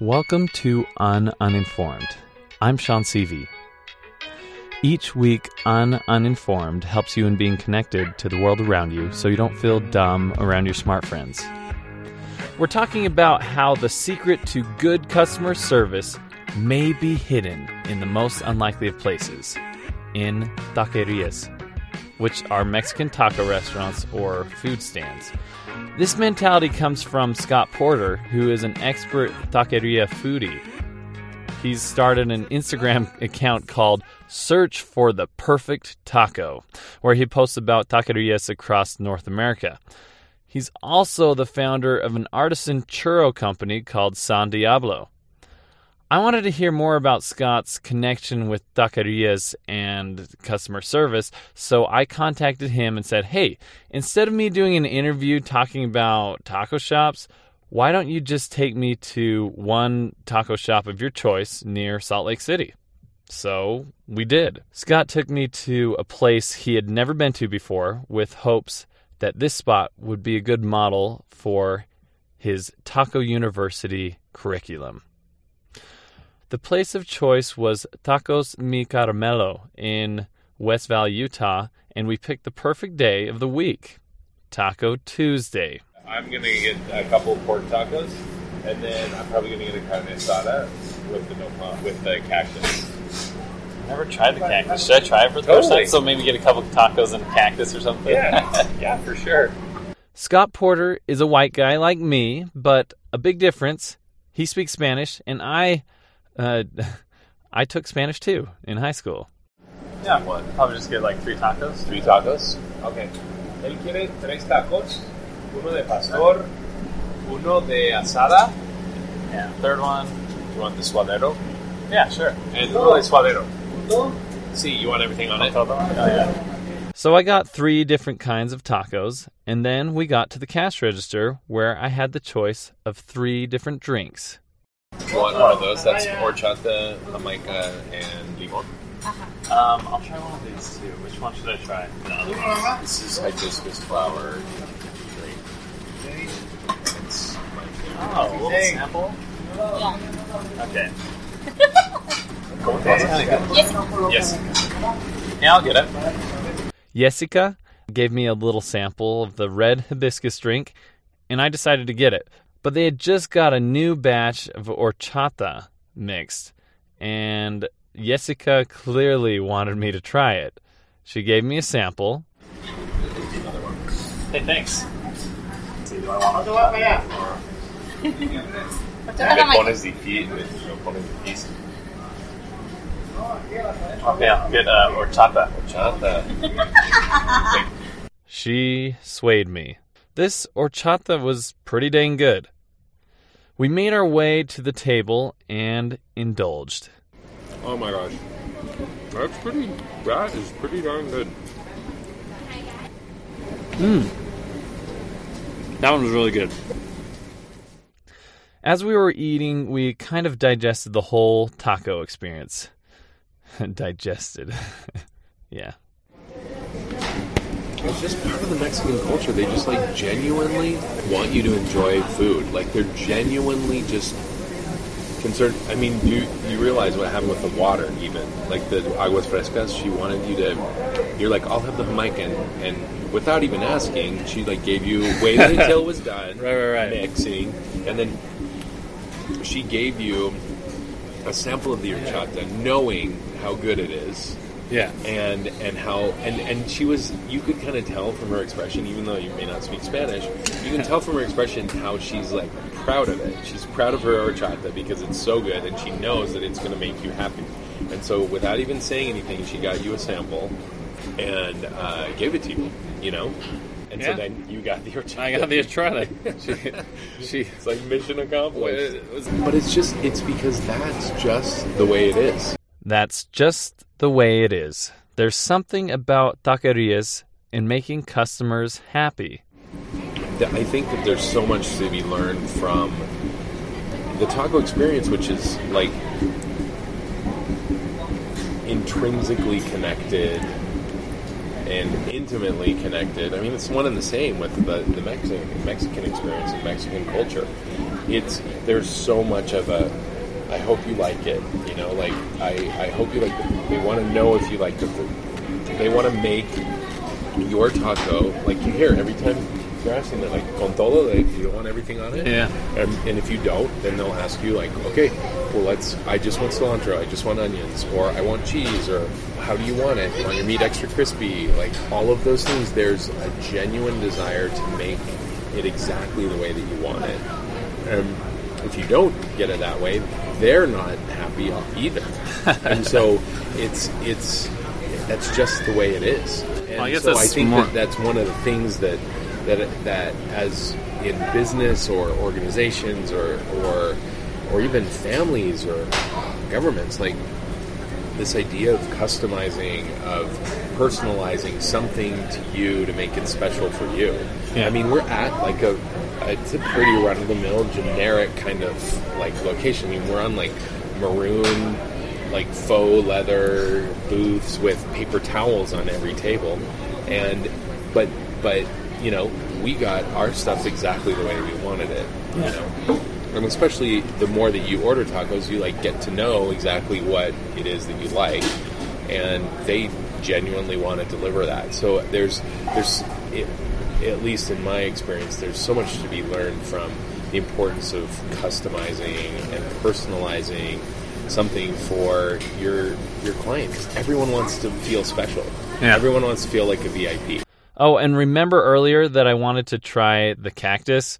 Welcome to Un Uninformed. I'm Sean Seavey. Each week, Un Uninformed helps you in being connected to the world around you so you don't feel dumb around your smart friends. We're talking about how the secret to good customer service may be hidden in the most unlikely of places in taquerias, which are Mexican taco restaurants or food stands. This mentality comes from Scott Porter, who is an expert taqueria foodie. He's started an Instagram account called Search for the Perfect Taco, where he posts about taquerias across North America. He's also the founder of an artisan churro company called San Diablo. I wanted to hear more about Scott's connection with taquerias and customer service, so I contacted him and said, Hey, instead of me doing an interview talking about taco shops, why don't you just take me to one taco shop of your choice near Salt Lake City? So we did. Scott took me to a place he had never been to before with hopes that this spot would be a good model for his Taco University curriculum. The place of choice was Tacos Mi Caramelo in West Valley, Utah, and we picked the perfect day of the week Taco Tuesday. I'm gonna get a couple of pork tacos, and then I'm probably gonna get a carne asada with the nopal, with the cactus. Never tried the cactus. Should I try it for the first Totally. time? So maybe get a couple tacos and a cactus or something? Yeah, yeah, for sure. Scott Porter is a white guy like me, but a big difference. He speaks Spanish, and I, uh, I took Spanish too in high school. Yeah, what? Probably just get like three tacos. Three tacos. Okay. Él quiere tres tacos, uno de pastor, uno de asada. Yeah. Third one. You want the suadero? Yeah, sure. And uno de suadero. See, you want everything on it? Oh yeah. So I got three different kinds of tacos, and then we got to the cash register where I had the choice of three different drinks. You want one of those? That's horchata, jamaica, and limon. Um, I'll try one of these too. Which one should I try? The other one. This is hibiscus flower drink. It's my favorite. Oh, a little sample. Okay. Yes. Yeah, I'll get it. Jessica gave me a little sample of the red hibiscus drink, and I decided to get it. But they had just got a new batch of horchata mixed, and Jessica clearly wanted me to try it. She gave me a sample. Hey, thanks. Me pones difícil. Me pones difícil. Okay, I'll get uh, horchata. Horchata. She swayed me. This horchata was pretty dang good. We made our way to the table and indulged. Oh my gosh. That's pretty, that is pretty darn good. Mmm. That one was really good. As we were eating, we kind of digested the whole taco experience. digested. yeah. It's just part of the Mexican culture. They just like genuinely want you to enjoy food. Like they're genuinely just concerned. I mean, you you realize what happened with the water, even like the aguas frescas. She wanted you to. You're like, I'll have the Jamaican, and without even asking, she like gave you waited until it was done, Right, right, right. mixing, and then she gave you a sample of the horchata, knowing how good it is Yeah. and and how and and she was you could kind of tell from her expression even though you may not speak spanish you can tell from her expression how she's like proud of it. She's proud of her horchata because it's so good and she knows that it's going to make you happy. And so without even saying anything she got you a sample and uh, gave it to you you know? And so then you got the horchata. I got the horchata. she, she, it's like mission accomplished. But it's just it's because that's just the way it is. That's just the way it is. There's something about taquerias in making customers happy. I think that there's so much to be learned from the taco experience, which is like intrinsically connected and intimately connected. I mean, it's one and the same with the, the Mexican Mexican experience and Mexican culture. it's there's so much of a. I hope you like it. You know, like I, I hope you like. The, they want to know if you like the food. They want to make your taco like you hear every time you're asking them like con todo. Like, do you want everything on it? Yeah. And, and if you don't, then they'll ask you like, okay, well let's. I just want cilantro. I just want onions, or I want cheese, or how do you want it? You want your meat extra crispy? Like all of those things. There's a genuine desire to make it exactly the way that you want it. And if you don't get it that way, they're not happy either. and so it's it's that's just the way it is. And Well, I guess so I think more- that that's one of the things that that that as in business or organizations or or or even families or governments like this idea of customizing of personalizing something to you to make it special for you Yeah. i mean we're at like a it's a pretty run-of-the-mill generic kind of like location. I mean we're on like maroon like faux leather booths with paper towels on every table. And but but you know we got our stuff exactly the way we wanted it you know? And especially the more that you order tacos you like get to know exactly what it is that you like. And they genuinely want to deliver that. So there's there's it, at least in my experience there's so much to be learned from the importance of customizing and personalizing something for your your clients everyone wants to feel special Yeah. everyone wants to feel like a vip Oh, and remember earlier that I wanted to try the cactus?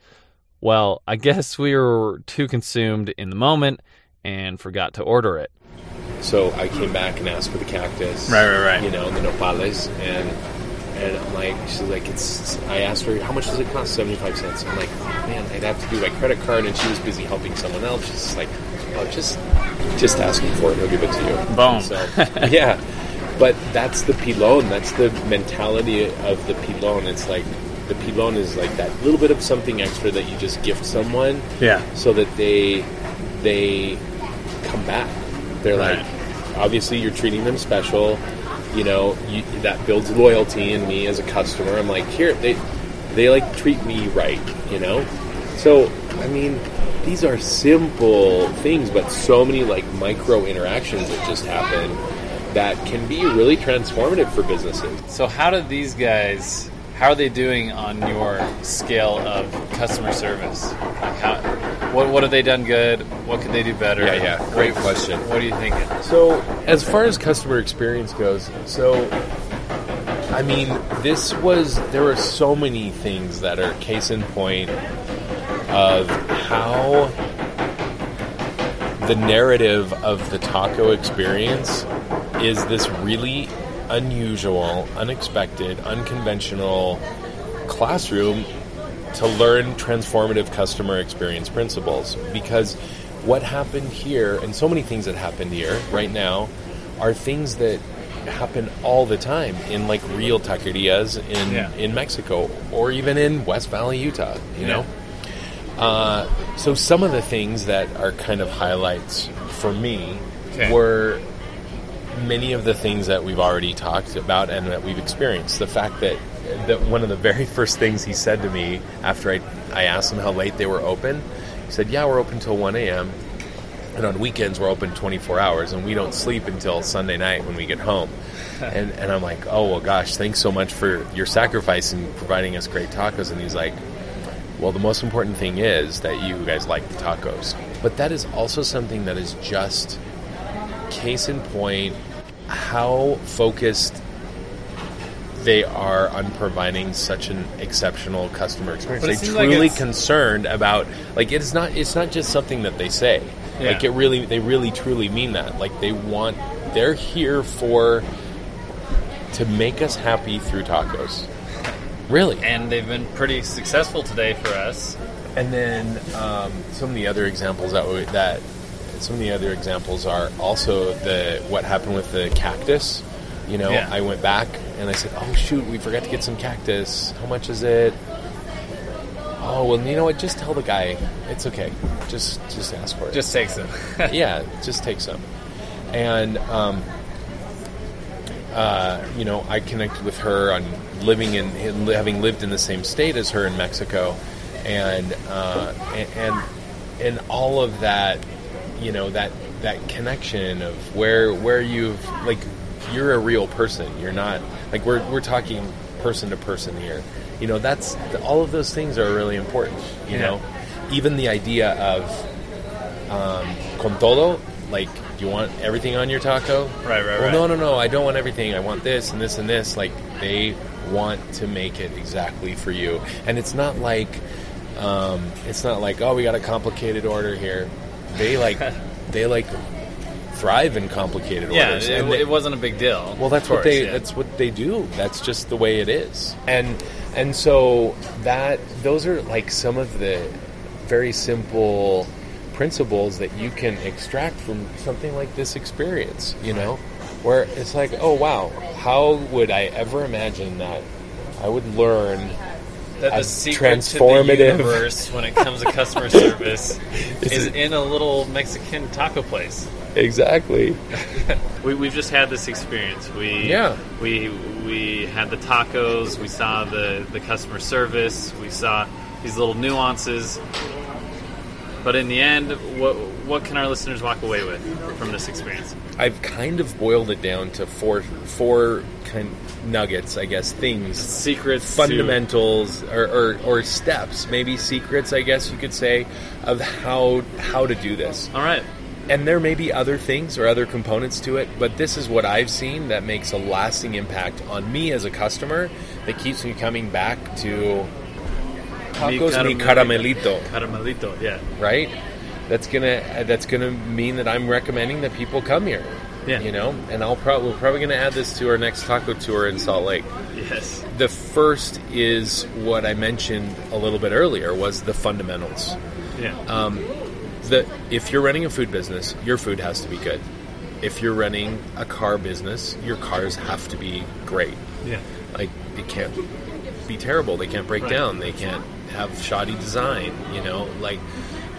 Well, I guess we were too consumed in the moment and forgot to order it. So I came back and asked for the cactus. Right, right, right. You know, the nopales, and and I'm like, she's like, it's. I asked her, how much does it cost? Seventy five cents. I'm like, oh man, I'd have to do my credit card, and she was busy helping someone else. She's like, oh, just just ask him for it. He'll give it to you. Boom. So yeah, but that's the pilon. That's the mentality of the pilon. It's like the pilon is like that little bit of something extra that you just gift someone Yeah. so that they they come back. They're Right. like, obviously, you're treating them special. You know, you, that builds loyalty in me as a customer. I'm like, here they they like treat me right. You know, so I mean, these are simple things, but so many like micro interactions that just happen that can be really transformative for businesses. So, how do these guys? How are they doing on your scale of customer service? Like how, what what have they done good? What could they do better? Yeah, yeah. Great question. What are you thinking? So, as far as customer experience goes, so I mean, this was there were so many things that are case in point of how the narrative of the taco experience is this really unusual, unexpected, unconventional classroom to learn transformative customer experience principles because what happened here and so many things that happened here right now are things that happen all the time in like real taquerias in Yeah. in Mexico or even in West Valley, Utah, you Yeah. know. Uh, so some of the things that are kind of highlights for me Okay. were many of the things that we've already talked about and that we've experienced. The fact that that one of the very first things he said to me after I, I asked him how late they were open, he said, "Yeah, we're open till 1 a.m. And on weekends we're open 24 hours, and we don't sleep until Sunday night when we get home." and and I'm like, "Oh well, gosh, thanks so much for your sacrifice in providing us great tacos." And he's like, well, the most important thing is that you guys like the tacos. But that is also something that is just case in point how focused they are on providing such an exceptional customer experience. They seems like truly concerned about like it's not it's not just something that they say. Yeah. Like it really they really truly mean that. Like they want they're here for to make us happy through tacos. Really. And they've been pretty successful today for us. And then um, some of the other examples that we, that some of the other examples are also the what happened with the cactus. You know, Yeah. I went back and I said, "Oh shoot, we forgot to get some cactus. How much is it?" Oh well, you know what? Just tell the guy it's okay. Just just ask for it. Just take some. yeah, just take some. And um, uh, you know, I connected with her on living in, in having lived in the same state as her in Mexico, and uh, and, and and all of that, you know, that that connection of where where you've like you're a real person. You're not like we're we're talking person to person here. You know, that's all of those things are really important. You Yeah. know, even the idea of um, con todo, like you want everything on your taco. Right, right, well, right. No, no, no. I don't want everything. I want this and this and this. Like they want to make it exactly for you, and it's not like um, it's not like oh we got a complicated order here. They like they like thrive in complicated Yeah, orders. it, they- it wasn't a big deal. well, that's what they yeah. that's what they do. That's just the way it is. And and so that those are like some of the very simple principles that you can extract from something like this experience, you know? Where it's like, "Oh wow, how would I ever imagine that I would learn that the secret to the transformative- universe when it comes to customer service Is is it- in a little Mexican taco place. exactly We, we've just had this experience. We Yeah. we we had the tacos. We saw the the customer service. We saw these little nuances. But in the end, what what can our listeners walk away with from this experience? I've kind of boiled it down to four four kind nuggets, I guess, things Secrets, to- fundamentals or, or, or steps, maybe secrets, I guess you could say, of how how to do this. all right. And there may be other things or other components to it, but this is what I've seen that makes a lasting impact on me as a customer that keeps me coming back to tacos mi caramelito, Caramelito, yeah. right? That's gonna that's gonna mean that I'm recommending that people come here. Yeah. You know, and I'll probably we're probably gonna add this to our next taco tour in Salt Lake. Yes. The first is what I mentioned a little bit earlier was the fundamentals. Yeah. Um, the if you're running a food business, your food has to be good. If you're running a car business, your cars have to be great. yeah. Like it can't be terrible. They can't break Right. down. They can't have shoddy design. You know, like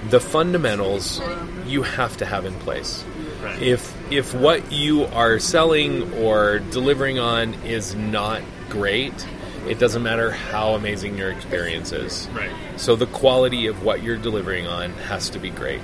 the fundamentals you have to have in place. Right. If if what you are selling or delivering on is not great, it doesn't matter how amazing your experience is. Right. So the quality of what you're delivering on has to be great.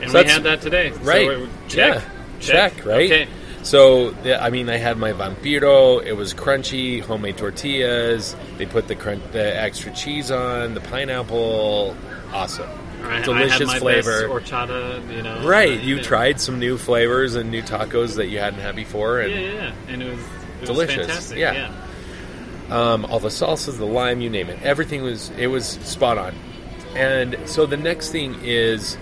And So we had that today. Right. we're- check. Yeah. Check, right? Okay. So, yeah, I mean, I had my vampiro. It was crunchy, homemade tortillas. They put the crunch, the extra cheese on, the pineapple. Awesome, right, delicious I had my flavor. Horchata, you know. right, you yeah. tried some new flavors and new tacos that you hadn't had before, and yeah, yeah. And it was, it Delicious, Was fantastic. yeah. um, all the salsas, the lime, you name it. Everything was it was spot on. And so the next thing is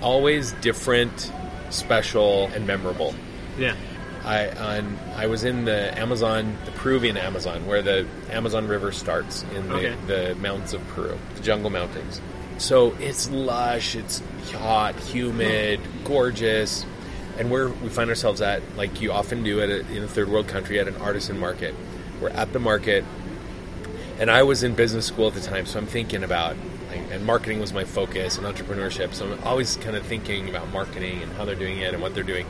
always different, special, and memorable. Yeah. I on I was in the Amazon, the Peruvian Amazon, where the Amazon River starts in the, Okay. the mountains of Peru, the jungle mountains. So it's lush, it's hot, humid, gorgeous, and we're we find ourselves at like you often do at a, in a third world country at an artisan market. We're at the market, and I was in business school at the time, so I'm thinking about like, and marketing was my focus and entrepreneurship. So I'm always kind of thinking about marketing and how they're doing it and what they're doing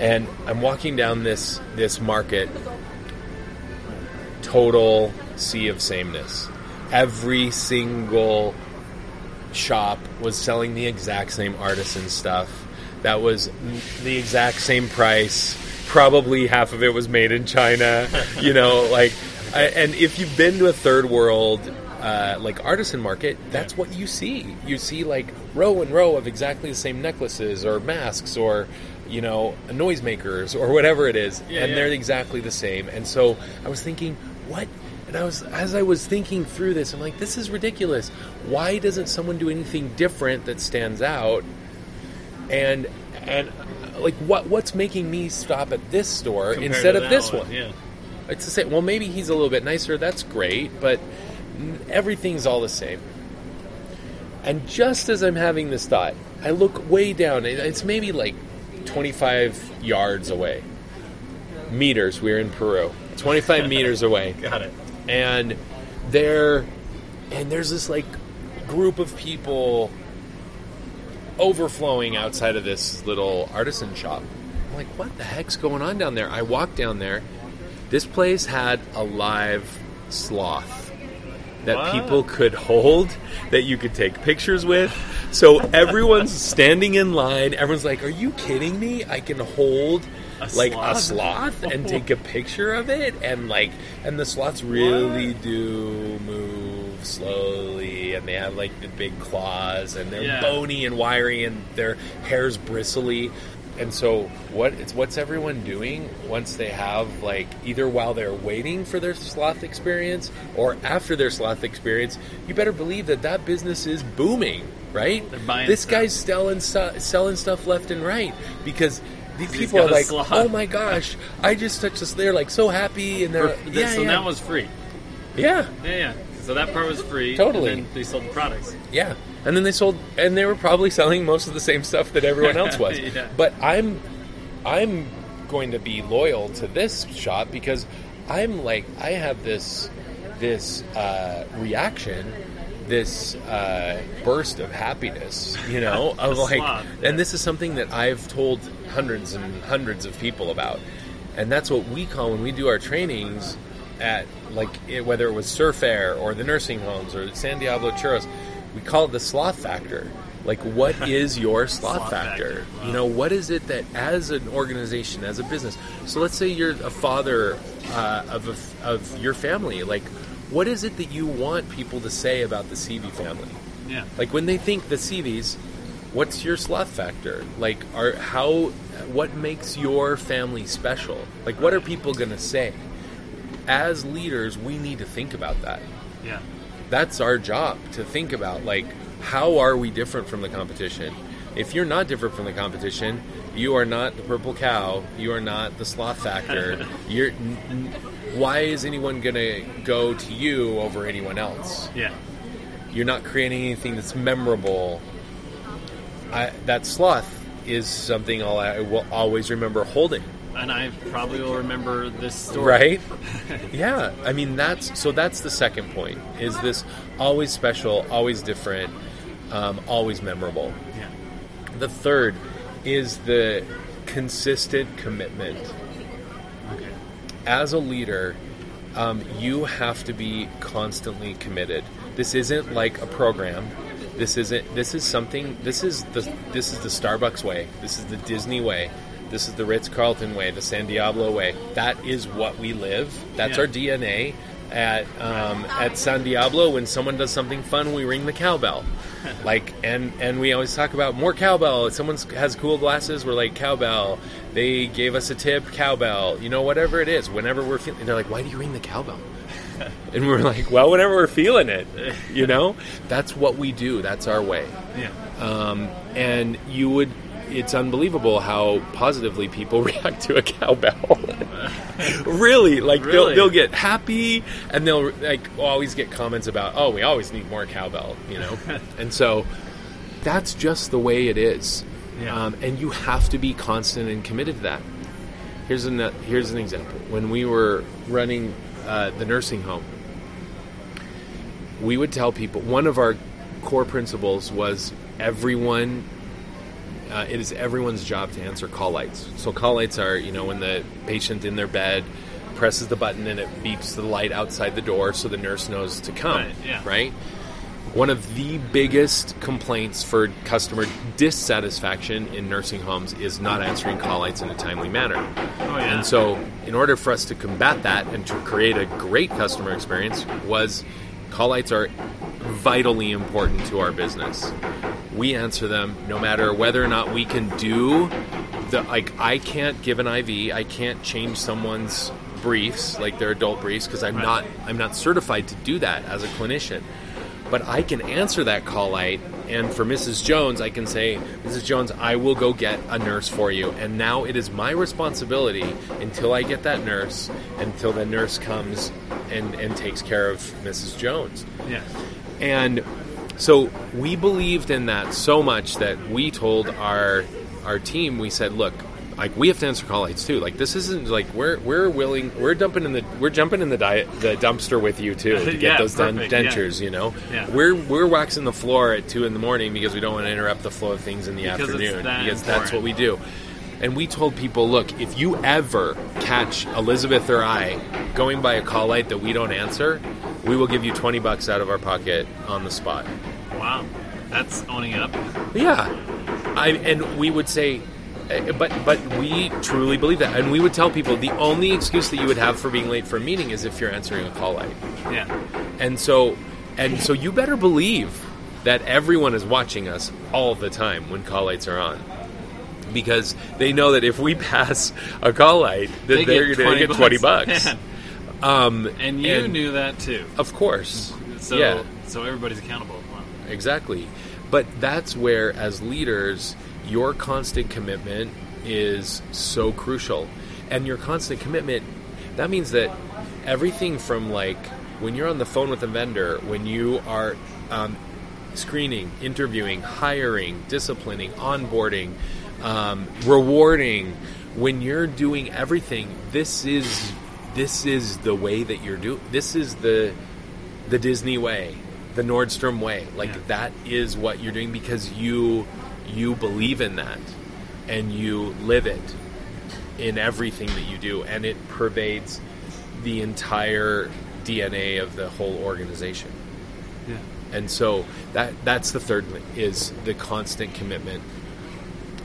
and I'm walking down this this market total sea of sameness. Every single shop was selling the exact same artisan stuff. That was the exact same price. Probably half of it was made in China you know like I, and if you've been to a third world uh, like artisan market that's what you see. You see like row and row of exactly the same necklaces or masks or you know noisemakers or whatever it is Yeah, and yeah. they're exactly the same and so i was thinking what and i was as i was thinking through this i'm like this is ridiculous why doesn't someone do anything different that stands out and and uh, like what what's making me stop at this store Compared instead of this one Yeah. it's the same. Well, maybe he's a little bit nicer. That's great, but everything's all the same. And just as I'm having this thought, I look way down. It's maybe like 25 yards away. Meters. We're in Peru. 25 meters away Got it. and there and there's this like group of people overflowing outside of this little artisan shop. I'm like, what the heck's going on down there? I walked down there. This place had a live sloth that What? people could hold that you could take pictures with. So everyone's standing in line. Everyone's like, "Are you kidding me? I can hold A like sloth? a sloth and take a picture of it and like and the sloths really do move slowly and they have like the big claws and they're Yeah. bony and wiry and their hair's bristly and so what it's what's everyone doing once they have like either while they're waiting for their sloth experience or after their sloth experience you better believe that that business is booming right They're buying this stuff. guy's selling stu- selling stuff left and right because these people are like, sloth. "Oh my gosh, I just touched this." They're like so happy, and they're Or- yeah, so yeah, that was free. yeah, Yeah, yeah. So that part was free. Totally. And then they sold the products. yeah. And then they sold, and they were probably selling most of the same stuff that everyone else was. Yeah. But I'm, I'm going to be loyal to this shop because I'm like, I have this, this uh, reaction. This uh, burst of happiness, you know, of like, sloth, and this is something that I've told hundreds and hundreds of people about, and that's what we call when we do our trainings at like whether it was Surf Air or the nursing homes or San Diablo Churros, we call it the sloth factor. Like, what is your sloth, Sloth factor? factor, wow. You know, what is it that as an organization, as a business? So let's say you're a father uh, of a, of your family. Like, what is it that you want people to say about the Seavey family? Yeah. Like when they think the Seaveys, what's your sloth factor? Like, are how what makes your family special? Like, what are people going to say? As leaders, we need to think about that. Yeah. That's our job to think about. Like, how are we different from the competition? If you're not different from the competition, you are not the purple cow. You are not the sloth factor. you're. n- n- Why is anyone going to go to you over anyone else? Yeah. you're not creating anything that's memorable. I, that sloth is something I'll, I will always remember holding. And I probably will remember this story. Right? yeah. I mean, that's so. That's the second point. Is this always special, always different, um, always memorable? Yeah. The third is the consistent commitment. Okay. as a leader, um, you have to be constantly committed. This isn't like a program. This isn't. This is something. This is the. This is the Starbucks way. This is the Disney way. This is the Ritz Carlton way. The San Diablo way. That is what we live. That's Yeah. our DNA. At um, at San Diablo, when someone does something fun, we ring the cowbell. like and and we always talk about more cowbell. If someone has cool glasses, we're like cowbell. They gave us a tip, cowbell. You know, whatever it is. Whenever we're feeling, they're like, "Why do you ring the cowbell?" and we're like, "Well, whenever we're feeling it, you know, that's what we do. That's our way." Yeah. Um, and you would. It's unbelievable how positively people react to a cowbell. really, like Really? they'll they'll get happy and they'll like always get comments about, "Oh, we always need more cowbell," you know. and so that's just the way it is. Yeah. Um, and you have to be constant and committed to that. Here's an here's an example. When we were running uh, the nursing home, we would tell people one of our core principles was everyone. Uh, it is everyone's job to answer call lights. So call lights are you know when the patient in their bed presses the button and it beeps the light outside the door so the nurse knows to come. Right, yeah. right? One of the biggest complaints for customer dissatisfaction in nursing homes is not answering call lights in a timely manner. Oh yeah. And so, in order for us to combat that and to create a great customer experience, was call lights are vitally important to our business. We answer them no matter whether or not we can do the like. I can't give an IV. I can't change someone's briefs like their adult briefs because I'm Right. not I'm not certified to do that as a clinician. But I can answer that call light, and for Mrs. Jones, I can say, Mrs. Jones, I will go get a nurse for you. And now it is my responsibility until I get that nurse, until the nurse comes and, and takes care of Mrs. Jones. yeah. And so we believed in that so much that we told our our team, we said, look, like we have to answer call lights too. Like this isn't like we're we're willing we're dumping in the we're jumping in the diet the dumpster with you too to get Yeah, those dent- perfect, yeah. dentures, you know. Yeah. We're we're waxing the floor at two in the morning because we don't want to interrupt the flow of things in the Because afternoon that because that's what we do. And we told people, look, if you ever catch Elizabeth or I going by a call light that we don't answer, we will give you 20 bucks out of our pocket on the spot. Wow, that's owning up. Yeah, I and we would say, eh, but but we truly believe that, and we would tell people the only excuse that you would have for being late for a meeting is if you're answering a call light, Yeah, and so and so you better believe that everyone is watching us all the time when call lights are on. Because they know that if we pass a call light, that They are going to get twenty bucks. bucks. Man. Um, and you knew that too. of course, So yeah. so everybody's accountable. Wow. Exactly. But that's where, as leaders, your constant commitment is so crucial. And your constant commitment, that means that everything from like when you're on the phone with a vendor, when you are um, screening, interviewing, hiring, disciplining, onboarding, um, rewarding, when you're doing everything, this is this is the way that you're doing. This is the the Disney way, the Nordstrom way. Like Yeah. that is what you're doing because you you believe in that and you live it in everything that you do and it pervades the entire DNA of the whole organization. Yeah. And so that that's the third thing is the constant commitment.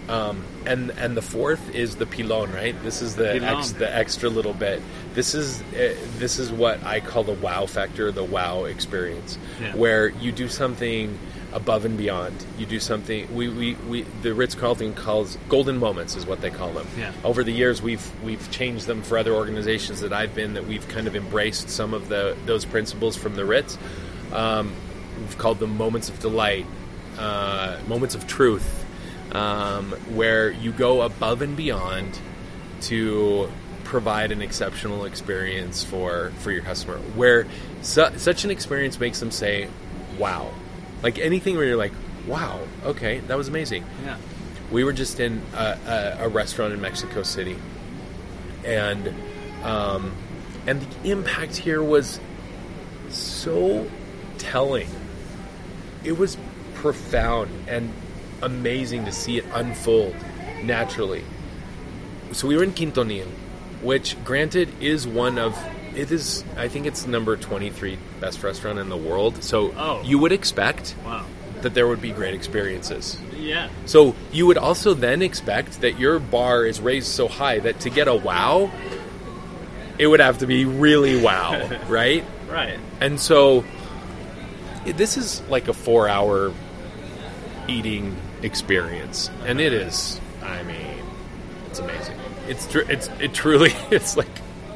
Um, and and the fourth is the pilon, right? This is the ex, the extra little bit. This is uh, this is what I call the wow factor, the wow experience, Yeah. where you do something above and beyond. You do something. We, we, we the Ritz Carlton calls golden moments is what they call them. Yeah. Over the years, we've we've changed them for other organizations that I've been that we've kind of embraced some of the those principles from the Ritz. Um, we've called them moments of delight, uh, moments of truth, um, where you go above and beyond to provide an exceptional experience for for your customer. Where su- such an experience makes them say, "Wow!" Like anything where you're like, "Wow, okay, that was amazing." Yeah. We were just in a, a, a restaurant in Mexico City, and um, and the impact here was so telling. It was profound and amazing to see it unfold naturally. So we were in Quintonil, which, granted, is one of it is I think it's number twenty three best restaurant in the world. So Oh. you would expect Wow. that there would be great experiences. Yeah. So you would also then expect that your bar is raised so high that to get a wow, it would have to be really wow, right? Right. And so this is like a four hour eating experience. And it is, I mean, it's amazing. It's, tr- it's, it truly, it's like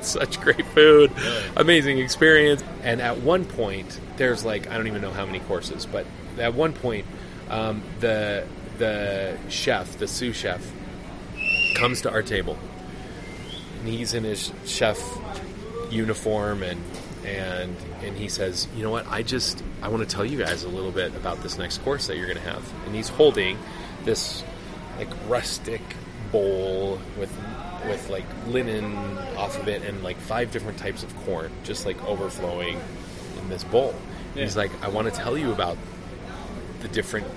such great food, amazing experience. And at one point, there's like, I don't even know how many courses, but at one point, um, the, the chef, the sous chef, comes to our table. And he's in his chef uniform and and and he says, "You know what? I just I want to tell you guys a little bit about this next course that you're going to have." And he's holding this like rustic bowl with with like linen off of it and like five different types of corn just like overflowing in this bowl. And He's like, "I want to tell you about the different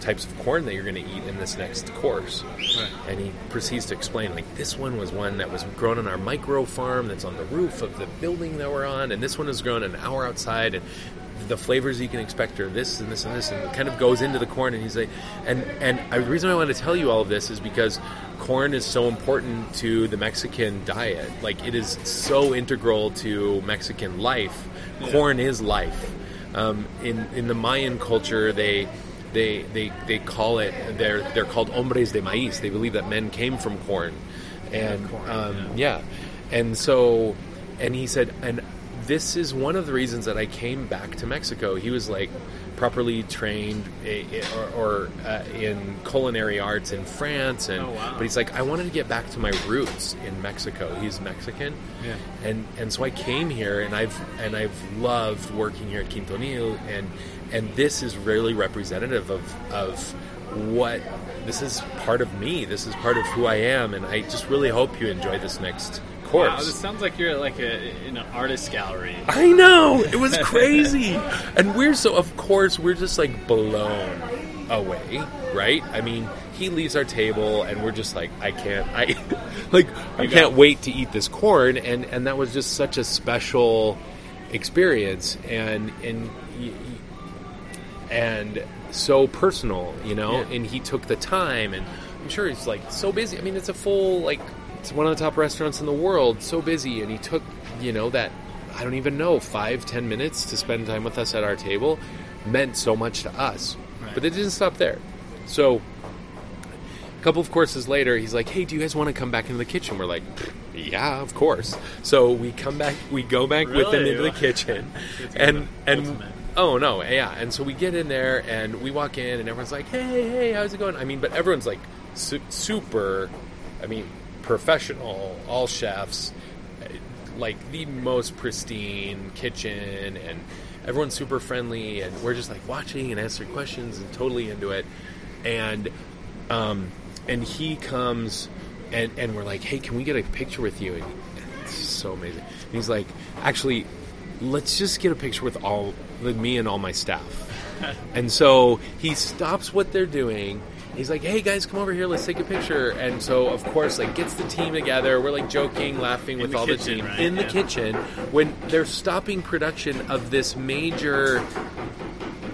types of corn that you're going to eat in this next course." Right. and he proceeds to explain like this one was one that was grown on our micro farm that's on the roof of the building that we're on and this one is grown an hour outside and the flavors you can expect are this and this and this and it kind of goes into the corn and he's like and and the reason i want to tell you all of this is because corn is so important to the mexican diet like it is so integral to mexican life corn is life um, in in the mayan culture they they they they call it they're they're called hombres de maíz. They believe that men came from corn, and um, yeah. and so and he said, and this is one of the reasons that I came back to Mexico. He was like properly trained eh, eh, or, or uh, in culinary arts in France, and Oh, wow. but he's like, I wanted to get back to my roots in Mexico. He's Mexican, Yeah. and and so I came here, and I've and I've loved working here at Quintonil, and and this is really representative of of what this is part of me. This is part of who I am, and I just really hope you enjoy this next course. Wow, this sounds like you're like a in an artist gallery. I know it was crazy, and we're so of course we're just like blown away, right? I mean, he leaves our table, and we're just like, I can't, I like, I can't wait to eat this corn, and and that was just such a special experience and and and so personal, you know. Yeah. And he took the time, and I'm sure he's like so busy. I mean, it's a full like it's one of the top restaurants in the world, so busy, and he took you know that I don't even know five ten minutes to spend time with us at our table meant so much to us. Right. But it didn't stop there. So a couple of courses later, he's like, "Hey, do you guys want to come back into the kitchen?" We're like, "Yeah, of course." So we come back, we go back with him into the kitchen, and and ultimate. oh no, yeah. And so we get in there, and we walk in, and everyone's like, "Hey, hey, how's it going?" I mean, but everyone's like su- super, I mean, professional, all chefs, like the most pristine kitchen, and everyone's super friendly, and we're just like watching and answering questions and totally into it, and um, and he comes and and we're like, hey, can we get a picture with you? And it's so amazing. And he's like, actually, let's just get a picture with all with me and all my staff. and so he stops what they're doing. He's like, "Hey guys, come over here. Let's take a picture." And so, of course, like gets the team together. We're like joking, laughing with the all kitchen, the team right? in the Yeah. kitchen when they're stopping production of this major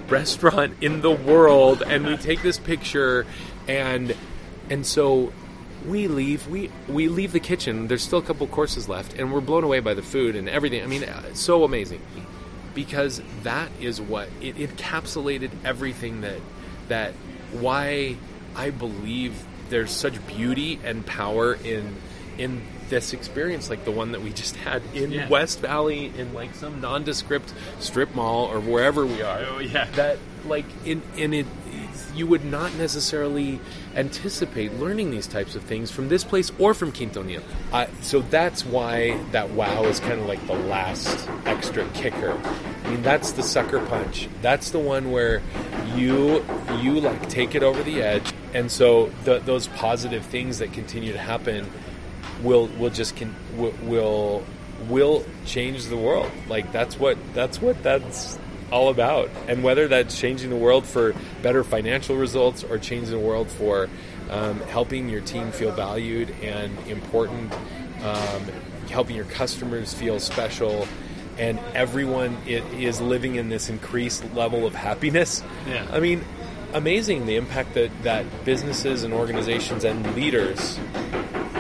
restaurant in the world and we take this picture and and so we leave we we leave the kitchen there's still a couple courses left and we're blown away by the food and everything i mean uh, it's so amazing because that is what it encapsulated everything that that why i believe there's such beauty and power in in this experience like the one that we just had in Yeah. west valley in like some nondescript strip mall or wherever we are Oh, yeah. that like in in it you would not necessarily anticipate learning these types of things from this place or from Quintonil. I so that's why that wow is kind of like the last extra kicker. I mean, that's the sucker punch. That's the one where you you like take it over the edge, and so the, those positive things that continue to happen will will just can will will change the world. Like that's what that's what that's all about. And whether that's changing the world for better financial results or changing the world for um, helping your team feel valued and important, um, helping your customers feel special. And everyone is living in this increased level of happiness. Yeah. I mean, amazing the impact that, that businesses and organizations and leaders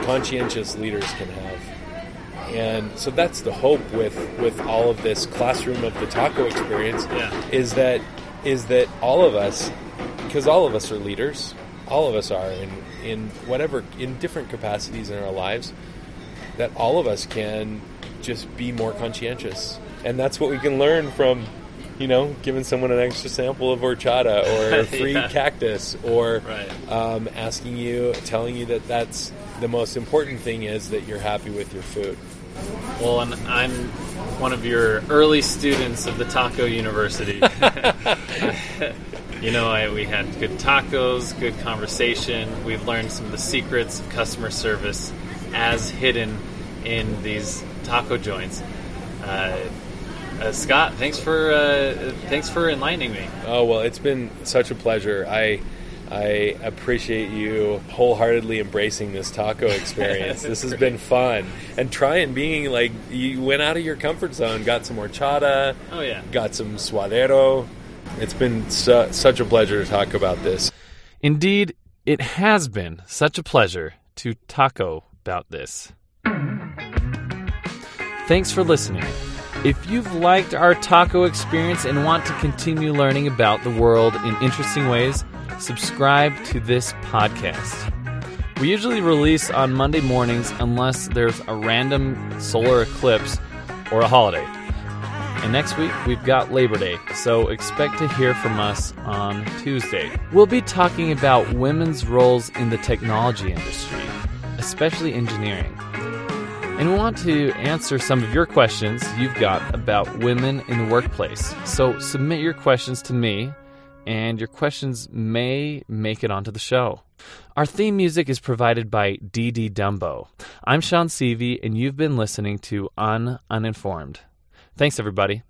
conscientious leaders can have. And so that's the hope with with all of this classroom of the taco experience Yeah. is that is that all of us because all of us are leaders, all of us are in in whatever in different capacities in our lives that all of us can just be more conscientious. And that's what we can learn from you know, giving someone an extra sample of horchata or a free Yeah. cactus or Right. um, asking you, telling you that that's the most important thing is that you're happy with your food. Well, and I'm one of your early students of the Taco University. you know, I, we had good tacos, good conversation. We've learned some of the secrets of customer service as hidden in these taco joints. Uh, uh, Scott, thanks for uh, thanks for enlightening me. Oh well, it's been such a pleasure. I I appreciate you wholeheartedly embracing this taco experience. this has been fun and trying being like you went out of your comfort zone, got some horchata, Oh yeah. got some suadero. It's been su- such a pleasure to talk about this. Indeed, it has been such a pleasure to taco about this. Thanks for listening. If you've liked our taco experience and want to continue learning about the world in interesting ways, subscribe to this podcast. We usually release on Monday mornings unless there's a random solar eclipse or a holiday. And next week, we've got Labor Day, so expect to hear from us on Tuesday. We'll be talking about women's roles in the technology industry, especially engineering. And we want to answer some of your questions you've got about women in the workplace. So submit your questions to me, and your questions may make it onto the show. Our theme music is provided by DD Dumbo. I'm Sean Seavey, and you've been listening to Un Uninformed. Thanks, everybody.